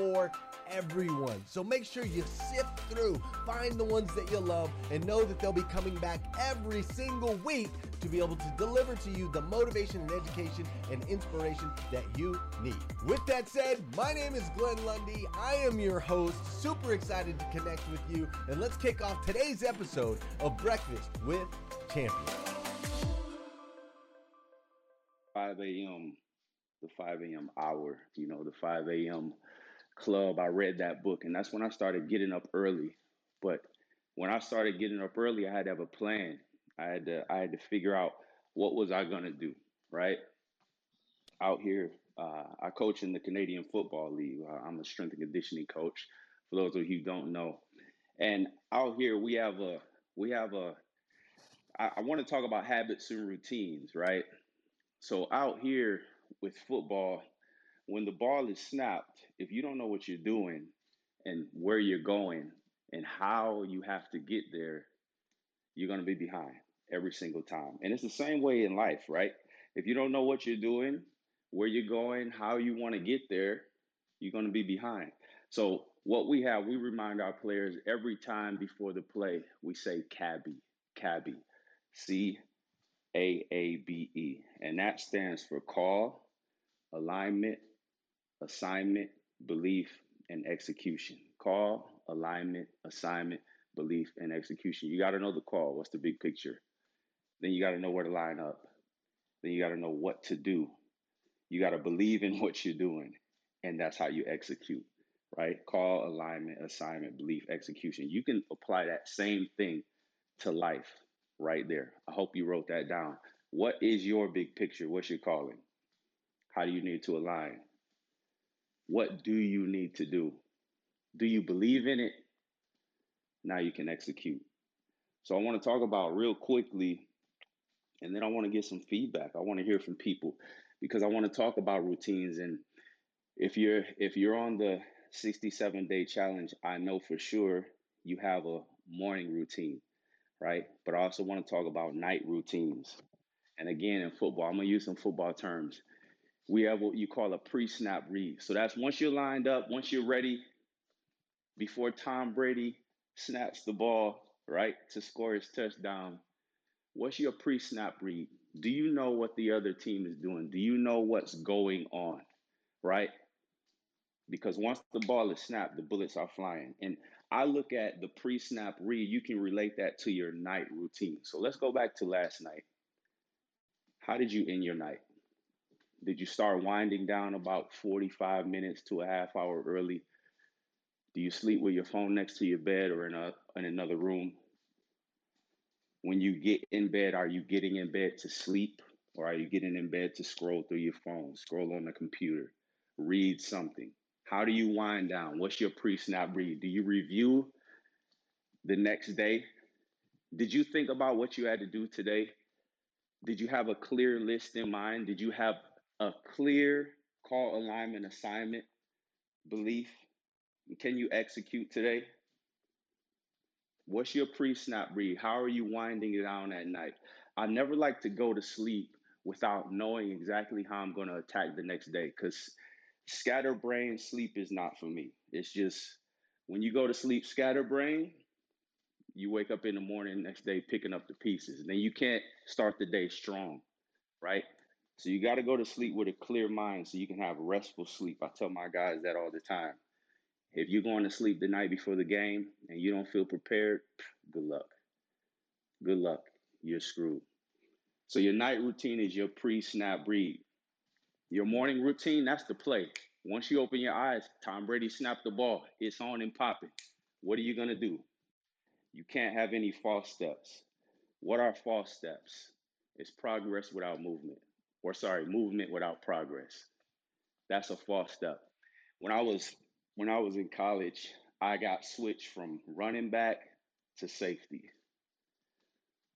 for everyone. So make sure you sift through, find the ones that you love, and know that they'll be coming back every single week to be able to deliver to you the motivation and education and inspiration that you need. With that said, my name is Glenn Lundy. I am your host. Super excited to connect with you. And let's kick off today's episode of Breakfast with Champions. 5 a.m., the 5 a.m. hour, you know, the 5 a.m club, I read that book, and that's when I started getting up early. But when I started getting up early, I had to have a plan. I had to I had to figure out what was I gonna do, right? Out here, uh, I coach in the Canadian Football League. Uh, I'm a strength and conditioning coach. For those of you who don't know, and out here we have a we have a. I, I want to talk about habits and routines, right? So out here with football, when the ball is snapped, if you don't know what you're doing and where you're going and how you have to get there, you're going to be behind every single time. And it's the same way in life, right? If you don't know what you're doing, where you're going, how you want to get there, you're going to be behind. So, what we have, we remind our players every time before the play, we say CABE, CABE, C A A B E. And that stands for call, alignment, assignment, belief, and execution. Call, alignment, assignment, belief, and execution. You got to know the call. What's the big picture? Then you got to know where to line up. Then you got to know what to do. You got to believe in what you're doing. And that's how you execute, right? Call, alignment, assignment, belief, execution. You can apply that same thing to life right there. I hope you wrote that down. What is your big picture? What's your calling? How do you need to align? What do you need to do? Do you believe in it? Now you can execute. So I want to talk about real quickly, and then I want to get some feedback. I want to hear from people because I want to talk about routines. And if you're if you're on the 67 day challenge, I know for sure you have a morning routine, right? But I also want to talk about night routines. And again, in football, I'm gonna use some football terms we have what you call a pre-snap read. So that's once you're lined up, once you're ready, before Tom Brady snaps the ball, right, to score his touchdown, what's your pre-snap read? Do you know what the other team is doing? Do you know what's going on, right? Because once the ball is snapped, the bullets are flying. And I look at the pre-snap read, you can relate that to your night routine. So let's go back to last night. How did you end your night? Did you start winding down about 45 minutes to a half hour early? Do you sleep with your phone next to your bed or in a in another room? When you get in bed, are you getting in bed to sleep or are you getting in bed to scroll through your phone, scroll on the computer, read something? How do you wind down? What's your pre-snap read? Do you review the next day? Did you think about what you had to do today? Did you have a clear list in mind? Did you have a clear call alignment assignment belief? Can you execute today? What's your pre snap read? How are you winding it down at night? I never like to go to sleep without knowing exactly how I'm going to attack the next day because Scatterbrain sleep is not for me. It's just when you go to sleep scatterbrain, you wake up in the morning next day picking up the pieces. And then you can't start the day strong, right? So you got to go to sleep with a clear mind so you can have restful sleep. I tell my guys that all the time. If you're going to sleep the night before the game and you don't feel prepared, good luck. Good luck. You're screwed. So your night routine is your pre-snap read. Your morning routine, that's the play. Once you open your eyes, Tom Brady snapped the ball. It's on and popping. What are you going to do? You can't have any false steps. What are false steps? It's progress without movement. Or sorry, movement without progress. That's a false step. When I was when I was in college, I got switched from running back to safety.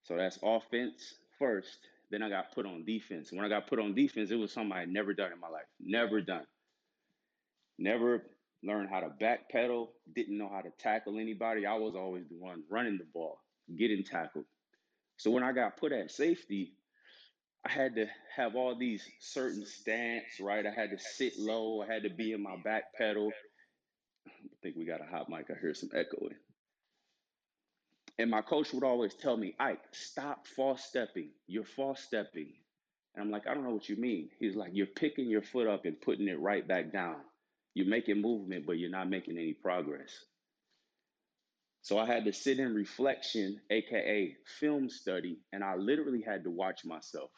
So that's offense first. Then I got put on defense. When I got put on defense, it was something I had never done in my life. Never done. Never learned how to backpedal. Didn't know how to tackle anybody. I was always the one running the ball, getting tackled. So when I got put at safety, I had to have all these certain stance, right? I had to sit low. I had to be in my back pedal. I think we got a hot mic. I hear some echoing. And my coach would always tell me, Ike, stop false stepping. You're false stepping. And I'm like, I don't know what you mean. He's like, you're picking your foot up and putting it right back down. You're making movement, but you're not making any progress. So I had to sit in reflection, aka film study, and I literally had to watch myself.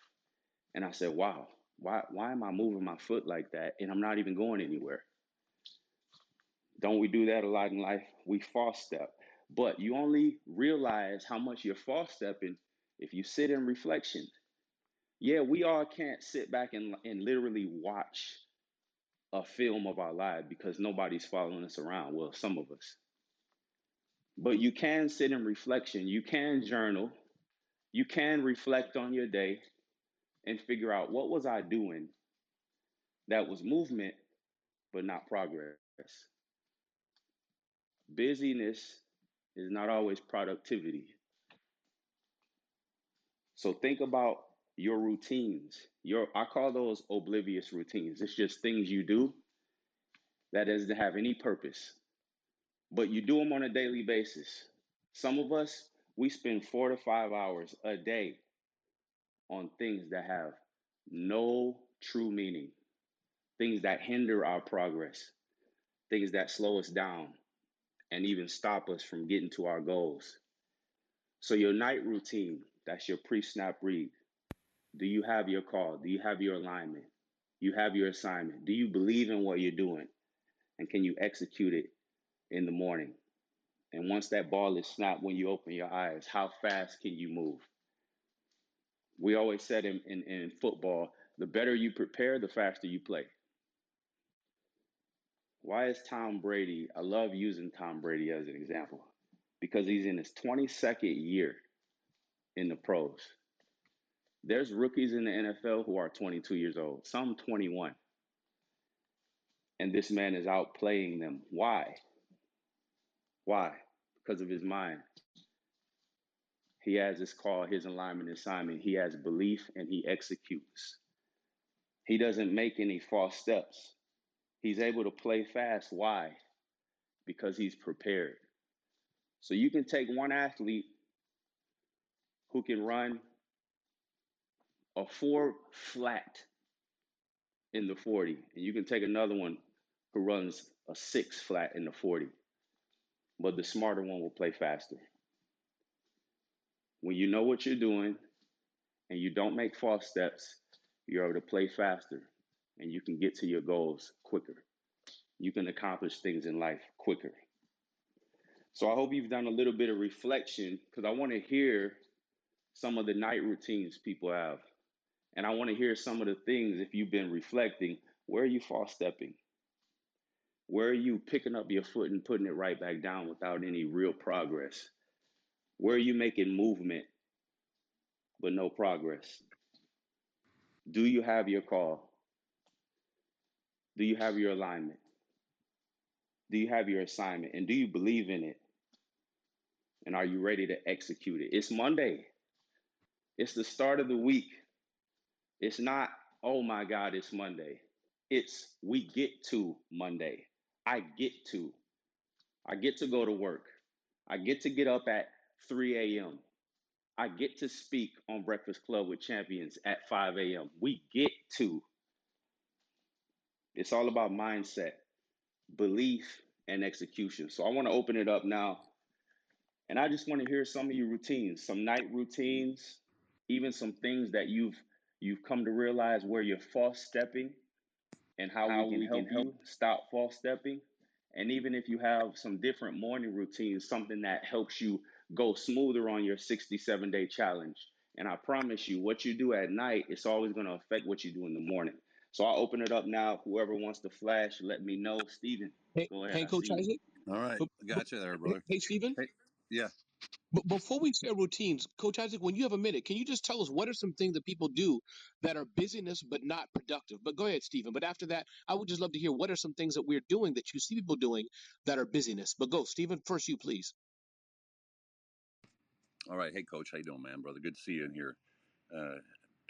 And I said, wow, why, why am I moving my foot like that? And I'm not even going anywhere. Don't we do that a lot in life? We false step. But you only realize how much you're false stepping if you sit in reflection. Yeah, we all can't sit back and, and literally watch a film of our life because nobody's following us around. Well, some of us. But you can sit in reflection. You can journal. You can reflect on your day and figure out what was I doing that was movement but not progress. Busyness is not always productivity. So think about your routines. Your I call those oblivious routines. It's just things you do that doesn't have any purpose, but you do them on a daily basis. Some of us we spend four to five hours a day on things that have no true meaning, things that hinder our progress, things that slow us down, and even stop us from getting to our goals. So, your night routine, that's your pre snap read. Do you have your call? Do you have your alignment? You have your assignment. Do you believe in what you're doing? And can you execute it in the morning? And once that ball is snapped when you open your eyes, how fast can you move? We always said in, in, in football, the better you prepare, the faster you play. Why is Tom Brady? I love using Tom Brady as an example because he's in his 22nd year in the pros. There's rookies in the NFL who are 22 years old, some 21. And this man is outplaying them. Why? Why? Because of his mind. He has his call, his alignment, assignment. He has belief and he executes. He doesn't make any false steps. He's able to play fast. Why? Because he's prepared. So you can take one athlete who can run a four flat in the 40, and you can take another one who runs a six flat in the 40. But the smarter one will play faster. When you know what you're doing and you don't make false steps, you're able to play faster and you can get to your goals quicker. You can accomplish things in life quicker. So I hope you've done a little bit of reflection because I want to hear some of the night routines people have. And I want to hear some of the things, if you've been reflecting, where are you false stepping? Where are you picking up your foot and putting it right back down without any real progress? Where are you making movement but no progress? Do you have your call? Do you have your alignment? Do you have your assignment? And do you believe in it? And are you ready to execute it? It's Monday. It's the start of the week. It's not, oh my God, it's Monday. It's we get to Monday. I get to. I get to go to work. I get to get up at 3 a.m. I get to speak on Breakfast Club with Champions at 5 a.m. We get to. It's all about mindset, belief, and execution. So I want to open it up now. And I just want to hear some of your routines, some night routines, even some things that you've you've come to realize where you're false stepping and how, how we can, we help, can help you stop false stepping. And even if you have some different morning routines, something that helps you go smoother on your 67 day challenge. And I promise you, what you do at night, it's always going to affect what you do in the morning. So I'll open it up now. Whoever wants to flash, let me know. Steven, hey, go ahead. Hey, Coach Isaac. All right. Got you there, brother. Hey, Steven. Hey, yeah. But before we share routines, Coach Isaac, when you have a minute, can you just tell us what are some things that people do that are busyness but not productive? But go ahead, Stephen. But after that, I would just love to hear what are some things that we're doing that you see people doing that are busyness. But go, Stephen, first you, please. All right. Hey, Coach, how you doing, man, brother? Good to see you in here, uh,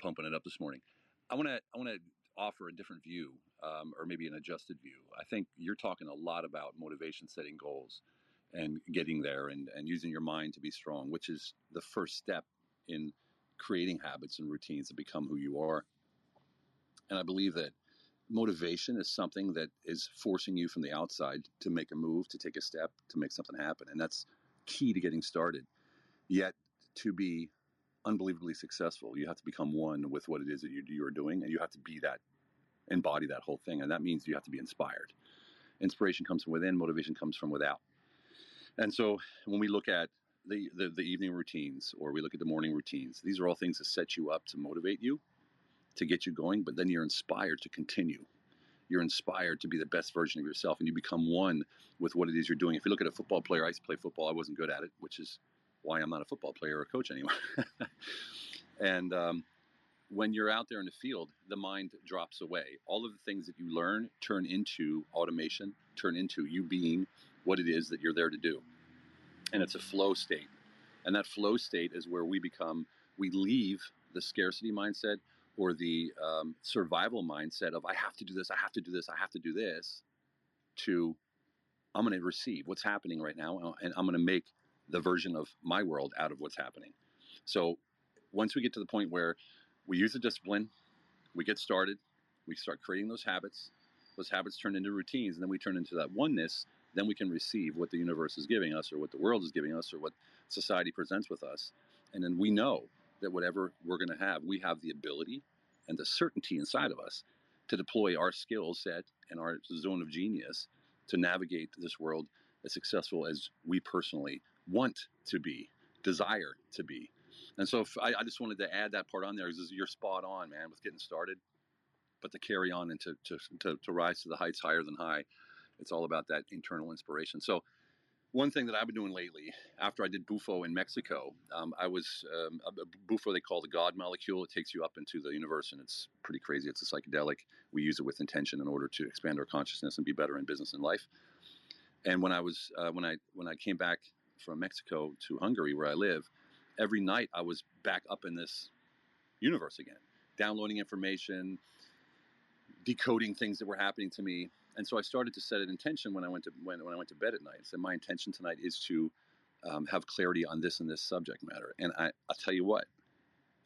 pumping it up this morning. I want to I want to offer a different view, um, or maybe an adjusted view. I think you're talking a lot about motivation, setting goals and getting there and, and using your mind to be strong, which is the first step in creating habits and routines to become who you are. And I believe that motivation is something that is forcing you from the outside to make a move, to take a step, to make something happen. And that's key to getting started. Yet, to be unbelievably successful, you have to become one with what it is that you, you are doing, and you have to be that, embody that whole thing. And that means you have to be inspired. Inspiration comes from within, motivation comes from without. And so when we look at the, the, the, evening routines or we look at the morning routines, these are all things that set you up to motivate you, to get you going, but then you're inspired to continue. You're inspired to be the best version of yourself and you become one with what it is you're doing. If you look at a football player, I used to play football, I wasn't good at it, which is why I'm not a football player or a coach anymore. and um, when you're out there in the field, the mind drops away. All of the things that you learn turn into automation, turn into you being what it is that you're there to do. And it's a flow state. And that flow state is where we become, we leave the scarcity mindset or the um, survival mindset of, I have to do this, I have to do this, I have to do this, to, I'm going to receive what's happening right now, uh, and I'm going to make the version of my world out of what's happening. So once we get to the point where we use the discipline, we get started, we start creating those habits, those habits turn into routines, and then we turn into that oneness then we can receive what the universe is giving us or what the world is giving us or what society presents with us. And then we know that whatever we're going to have, we have the ability and the certainty inside of us to deploy our skill set and our zone of genius to navigate this world as successful as we personally want to be, desire to be. And so I, I, just wanted to add that part on there because you're spot on, man, with getting started. But to carry on and to, to, to, to rise to the heights higher than high it's all about that internal inspiration. So, one thing that I've been doing lately, after I did Bufo in Mexico, um, I was um, Bufo they call the God molecule. It takes you up into the universe, and it's pretty crazy. It's a psychedelic. We use it with intention in order to expand our consciousness and be better in business and life. And when I was uh, when I when I came back from Mexico to Hungary, where I live, every night I was back up in this universe again, downloading information, decoding things that were happening to me and so I started to set an intention when I went to when, when I went to bed at night. I said my intention tonight is to um, have clarity on this and this subject matter. And I, I'll tell you what,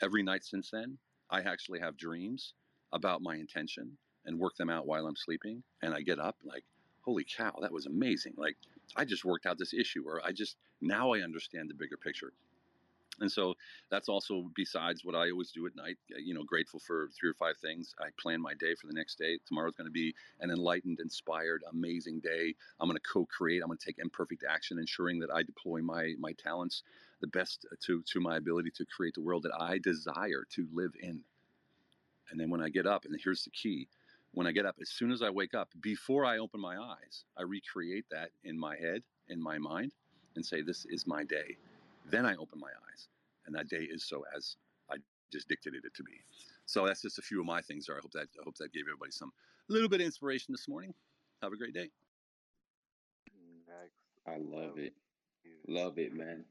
every night since then, I actually have dreams about my intention and work them out while I'm sleeping. And I get up like, holy cow, that was amazing. Like I just worked out this issue, or I just now I understand the bigger picture. And so that's also besides what I always do at night, uh, you know, grateful for three or five things. I plan my day for the next day. Tomorrow's going to be an enlightened, inspired, amazing day. I'm going to co-create. I'm going to take imperfect action, ensuring that I deploy my my talents the best to to my ability to create the world that I desire to live in. And then when I get up, and here's the key, when I get up, as soon as I wake up, before I open my eyes, I recreate that in my head, in my mind, and say, This is my day. Then I open my eyes and that day is so as I just dictated it to be. So that's just a few of my things there. I hope that I hope that gave everybody some little bit of inspiration this morning. Have a great day. I love it. Love it, man.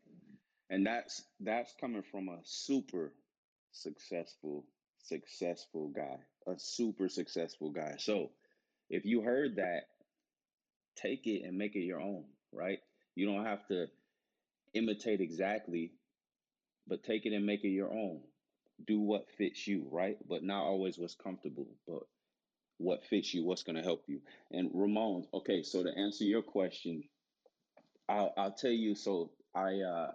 And that's that's coming from a super successful successful guy, a super successful guy. So if you heard that, take it and make it your own, right? You don't have to imitate exactly, but take it and make it your own. Do what fits you, right? But not always what's comfortable, but what fits you, what's going to help you. And Ramon, okay, so to answer your question, I'll, I'll tell you. So I uh,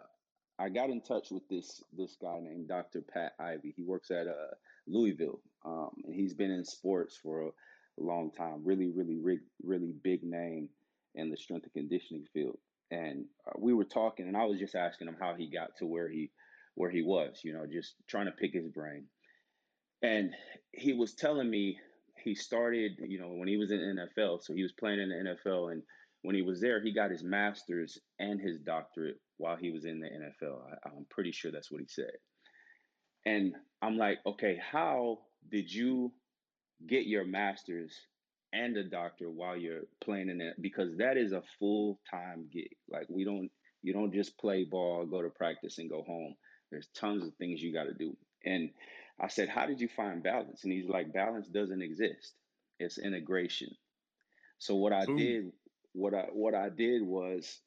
I got in touch with this this guy named Dr. Pat Ivey. He works at uh, Louisville, um, and he's been in sports for a, long time. Really, really, really, really big name in the strength and conditioning field. And uh, we were talking, and I was just asking him how he got to where he where he was. You know, just trying to pick his brain. And he was telling me he started, you know, when he was in NFL. So he was playing in the NFL, and when he was there, he got his master's and his doctorate while he was in the NFL. I, I'm pretty sure that's what he said. And I'm like, okay, how did you get your master's and a doctor while you're playing in it? Because that is a full time gig. Like we don't, you don't just play ball, go to practice, and go home. There's tons of things you got to do. And I said, how did you find balance? And he's like, balance doesn't exist. It's integration. So what I Boom. did, what I what I did was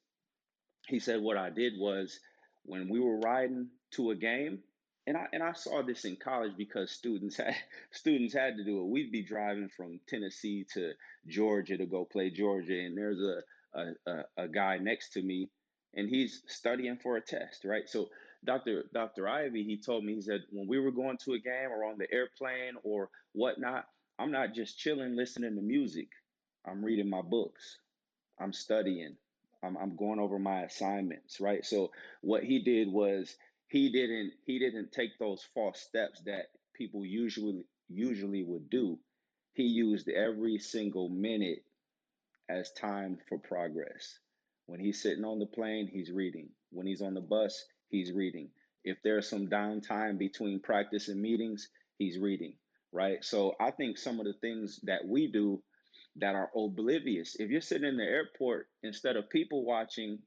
he said what I did was when we were riding to a game, and I and I saw this in college because students had students had to do it. We'd be driving from Tennessee to Georgia to go play Georgia, and there's a a, a, a guy next to me, and he's studying for a test, right? So Dr. Dr. Ivey, he told me, he said, when we were going to a game or on the airplane or whatnot, I'm not just chilling listening to music. I'm reading my books. I'm studying. I'm, I'm going over my assignments, right? So what he did was he didn't he didn't take those false steps that people usually usually would do. He used every single minute as time for progress. When he's sitting on the plane, he's reading. When he's on the bus, he's reading. If there's some downtime between practice and meetings, he's reading, right? So I think some of the things that we do that are oblivious, if you're sitting in the airport, instead of people watching,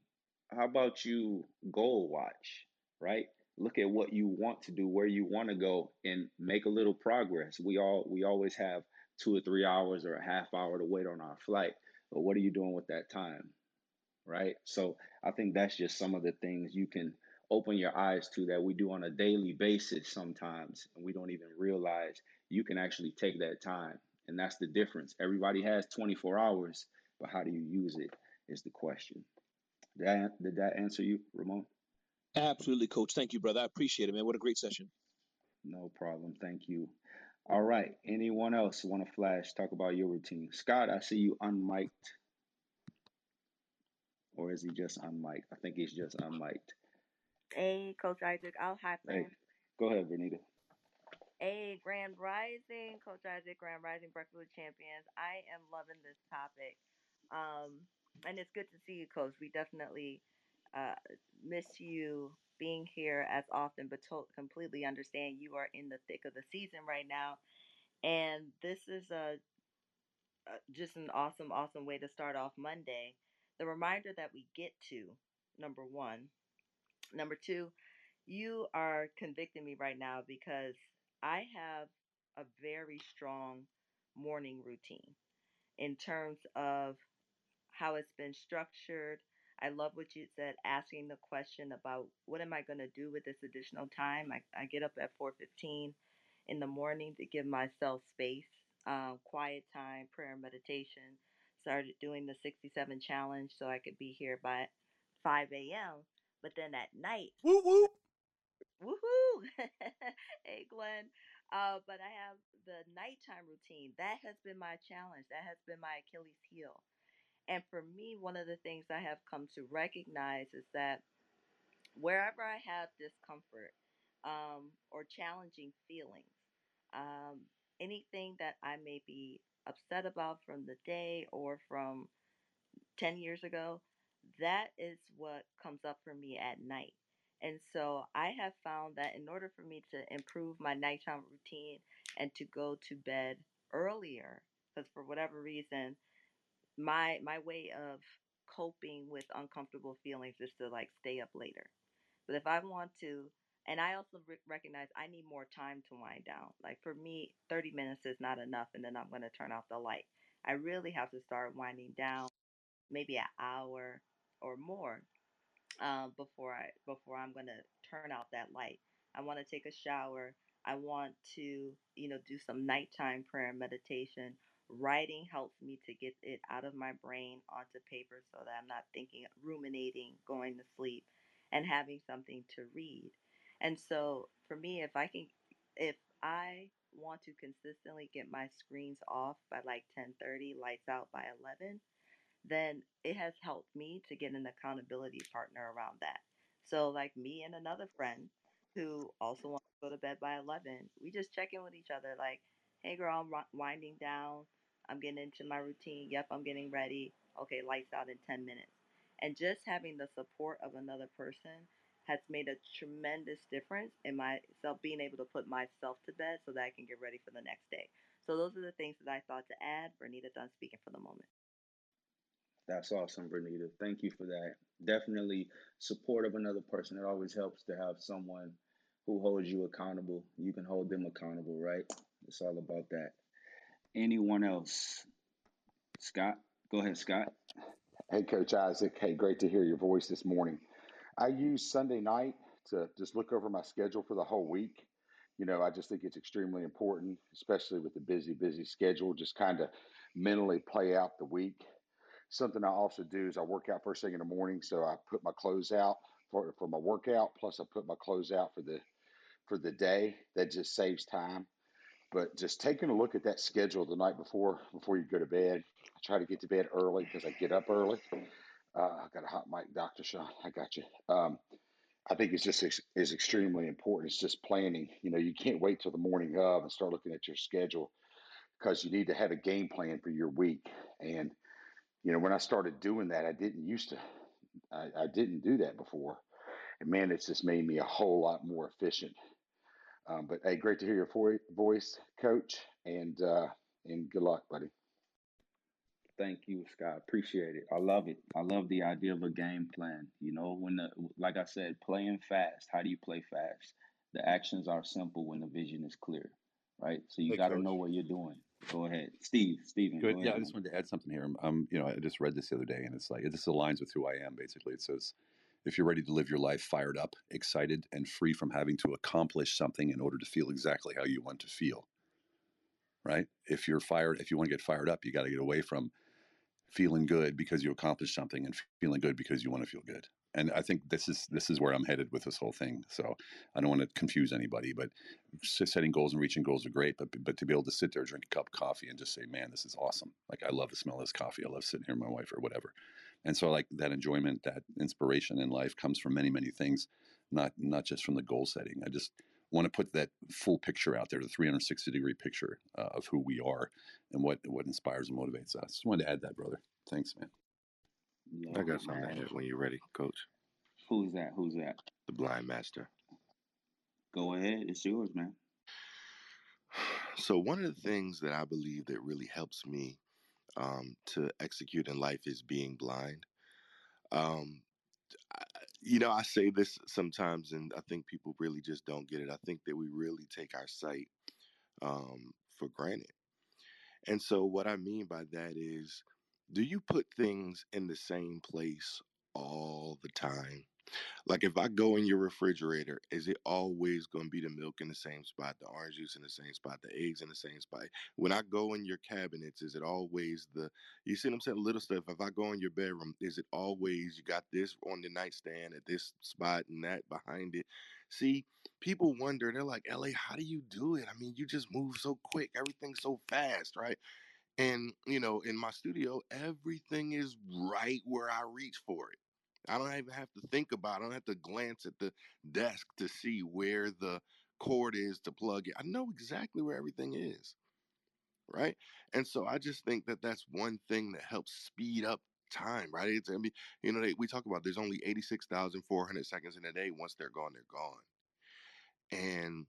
how about you goal watch, right? Look at what you want to do, where you want to go, and make a little progress. We all we always have two or three hours or a half hour to wait on our flight. But what are you doing with that time? right? So I think that's just some of the things you can open your eyes to that we do on a daily basis sometimes, and we don't even realize you can actually take that time. And that's the difference. Everybody has 24 hours, but how do you use it is the question. Did that, did that answer you, Ramon? Absolutely, coach. Thank you, brother. I appreciate it, man. What a great session. No problem. Thank you. All right. Anyone else want to flash, talk about your routine? Scott, I see you unmiked. Or is he just unmiked? I think he's just unmiked. Hey, Coach Isaac. I'll hop Hey, in. go ahead, Bernita. Hey, Grand Rising, Coach Isaac, Grand Rising, Breakfast with Champions. I am loving this topic. Um, and it's good to see you, Coach. We definitely uh, miss you being here as often, but to- completely understand you are in the thick of the season right now. And this is a, a just an awesome, awesome way to start off Monday. The reminder that we get to, number one. Number two, you are convicting me right now because I have a very strong morning routine in terms of how it's been structured. I love what you said, asking the question about what am I going to do with this additional time. I, I get up at 4:15 in the morning to give myself space, um, quiet time, prayer, and meditation. Started doing the 67 challenge so I could be here by 5 a.m. But then at night, Whoop whoop. Woohoo! hey, Glenn. Uh, but I have the nighttime routine. That has been my challenge. That has been my Achilles heel. And for me, one of the things I have come to recognize is that wherever I have discomfort um, or challenging feelings, um, anything that I may be upset about from the day or from 10 years ago, that is what comes up for me at night. And so I have found that in order for me to improve my nighttime routine and to go to bed earlier, because for whatever reason, my my way of coping with uncomfortable feelings is to like stay up later. But if I want to and I also re- recognize I need more time to wind down. Like for me, 30 minutes is not enough, and then I'm going to turn off the light. I really have to start winding down, maybe an hour or more um, before I before I'm going to turn out that light. I want to take a shower. I want to, you know, do some nighttime prayer and meditation. Writing helps me to get it out of my brain onto paper so that I'm not thinking, ruminating, going to sleep, and having something to read. And so for me, if I can, if I want to consistently get my screens off by like 10:30, lights out by 11, then it has helped me to get an accountability partner around that. So, like me and another friend who also wants to go to bed by 11, we just check in with each other like, hey, girl, I'm winding down. I'm getting into my routine. Yep, I'm getting ready. Okay, lights out in 10 minutes. And just having the support of another person has made a tremendous difference in myself being able to put myself to bed so that I can get ready for the next day. So those are the things that I thought to add. Bernita done speaking for the moment. That's awesome, Bernita. Thank you for that. Definitely support of another person. It always helps to have someone who holds you accountable. You can hold them accountable, right? It's all about that. Anyone else? Scott? Go ahead, Scott. Hey, Coach Isaac. Hey, great to hear your voice this morning. I use Sunday night to just look over my schedule for the whole week. You know, I just think it's extremely important, especially with the busy, busy schedule, just kind of mentally play out the week Something I also do is I work out first thing in the morning, so I put my clothes out for for my workout. Plus, I put my clothes out for the for the day. That just saves time. But just taking a look at that schedule the night before before you go to bed. I try to get to bed early because I get up early. Uh, I got a hot mic, Doctor Sean. I got you. Um, I think it's just is extremely important. It's just planning. You know, you can't wait till the morning of and start looking at your schedule because you need to have a game plan for your week. And you know, when I started doing that, I didn't used to, I, I didn't do that before. And man, it's just made me a whole lot more efficient. Um, but hey, great to hear your voice, coach, and uh, and good luck, buddy. Thank you, Scott. Appreciate it. I love it. I love the idea of a game plan. You know, when the like I said, playing fast. How do you play fast? The actions are simple when the vision is clear, right? So you hey, got to know what you're doing. Go ahead, Steve. Steven. Good. Go yeah, I just wanted to add something here. Um, you know, I just read this the other day, and it's like it just aligns with who I am. Basically, it says, if you're ready to live your life fired up, excited, and free from having to accomplish something in order to feel exactly how you want to feel, right? If you're fired, if you want to get fired up, you got to get away from feeling good because you accomplished something and feeling good because you want to feel good and I think this is this is where I'm headed with this whole thing. So I don't want to confuse anybody, but setting goals and reaching goals are great. But but to be able to sit there, drink a cup of coffee, and just say, "Man, this is awesome!" Like I love the smell of this coffee. I love sitting here with my wife or whatever. And so like that enjoyment, that inspiration in life comes from many many things, not not just from the goal setting. I just want to put that full picture out there, the 360 degree picture uh, of who we are and what what inspires and motivates us. Just wanted to add that, brother. Thanks, man. I got something to add when you're ready, Coach. Who's that? Who's that? The Blind Master. Go ahead. It's yours, man. So one of the things that I believe that really helps me um, to execute in life is being blind. Um, I, you know, I say this sometimes, and I think people really just don't get it. I think that we really take our sight um, for granted. And so, what I mean by that is do you put things in the same place all the time? Like if I go in your refrigerator, is it always going to be the milk in the same spot, the orange juice in the same spot, the eggs in the same spot? When I go in your cabinets, is it always the you see what I'm saying? Little stuff. If I go in your bedroom, is it always you got this on the nightstand at this spot and that behind it? See, people wonder, they're like, LA, how do you do it? I mean, you just move so quick, everything's so fast, right? And, you know, in my studio, everything is right where I reach for it. I don't even have to think about it. I don't have to glance at the desk to see where the cord is to plug it. I know exactly where everything is. Right. And so I just think that that's one thing that helps speed up time, right? It's, I mean, you know, they, we talk about there's only 86,400 seconds in a day. Once they're gone, they're gone. And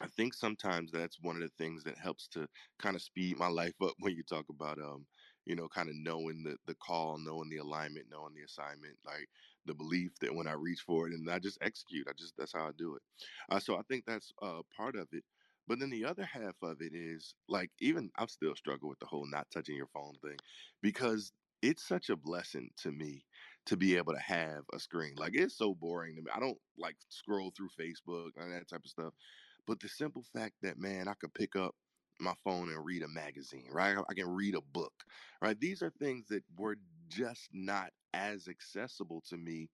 I think sometimes that's one of the things that helps to kind of speed my life up when you talk about um, you know, kind of knowing the the call, knowing the alignment, knowing the assignment, like the belief that when I reach for it and I just execute, I just that's how I do it. Uh, so I think that's uh, part of it. But then the other half of it is like even I'm still struggle with the whole not touching your phone thing because it's such a blessing to me to be able to have a screen. Like it's so boring to me. I don't like scroll through Facebook and that type of stuff. But the simple fact that man, I could pick up my phone and read a magazine, right? I can read a book, right? These are things that were just not as accessible to me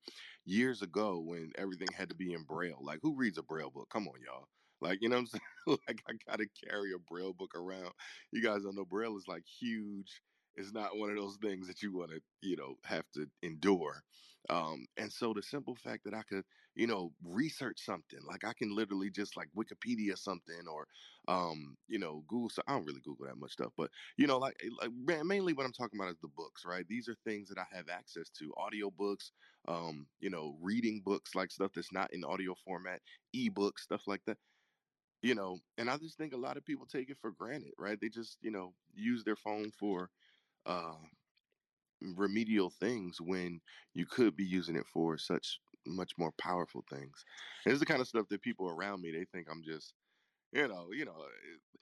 years ago when everything had to be in braille. Like who reads a braille book? Come on, y'all. Like, you know I'm saying? like I gotta carry a braille book around. You guys don't know braille is like huge it's not one of those things that you want to, you know, have to endure. Um, and so the simple fact that I could, you know, research something, like I can literally just like Wikipedia something or, um, you know, Google. So I don't really Google that much stuff, but you know, like, like mainly what I'm talking about is the books, right? These are things that I have access to, audio books, um, you know, reading books, like stuff that's not in audio format, ebooks, stuff like that you know and i just think a lot of people take it for granted right they just you know use their phone for uh, remedial things when you could be using it for such much more powerful things. And it's the kind of stuff that people around me they think I'm just, you know, you know, eh,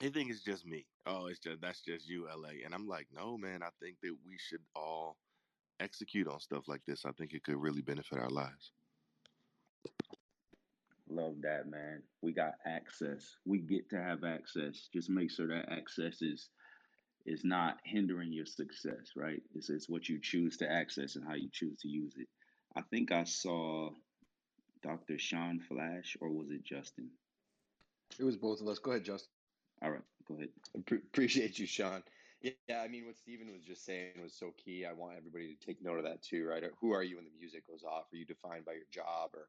they think it's just me. Oh, it's just that's just you, LA. And I'm like, no, man. I think that we should all execute on stuff like this. I think it could really benefit our lives. Love that, man. We got access. We get to have access. Just make sure that access is is not hindering your success, right? It's, it's what you choose to access and how you choose to use it. I think I saw Dr. Sean Flash, or was it Justin? It was both of us. Go ahead, Justin. All right, go ahead. appreciate you, Sean. Yeah, I mean, what Stephen was just saying was so key. I want everybody to take note of that too, right? Who are you when the music goes off? Are you defined by your job or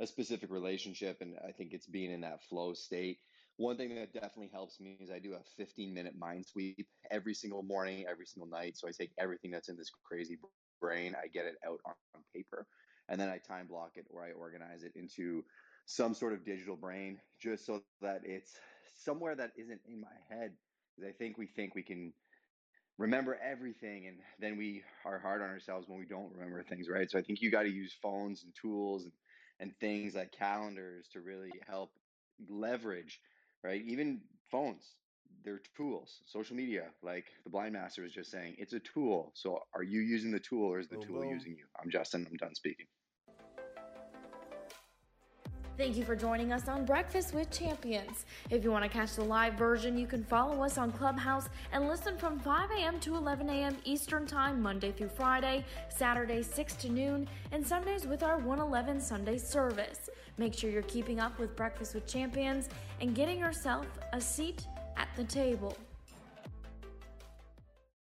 a specific relationship? And I think it's being in that flow state one thing that definitely helps me is I do a 15 minute mind sweep every single morning, every single night. So I take everything that's in this crazy brain, I get it out on, on paper, and then I time block it or I organize it into some sort of digital brain just so that it's somewhere that isn't in my head. Because I think we think we can remember everything and then we are hard on ourselves when we don't remember things, right? So I think you got to use phones and tools and, and things like calendars to really help leverage right? Even phones, they're tools. Social media, like the blind master was just saying, it's a tool. So are you using the tool or is the boom, tool boom. using you? I'm Justin. I'm done speaking. Thank you for joining us on Breakfast with Champions. If you want to catch the live version, you can follow us on Clubhouse and listen from 5 a.m. to 11 a.m. Eastern Time, Monday through Friday, Saturday 6 to noon, and Sundays with our 111 Sunday service. Make sure you're keeping up with Breakfast with Champions and getting yourself a seat at the table.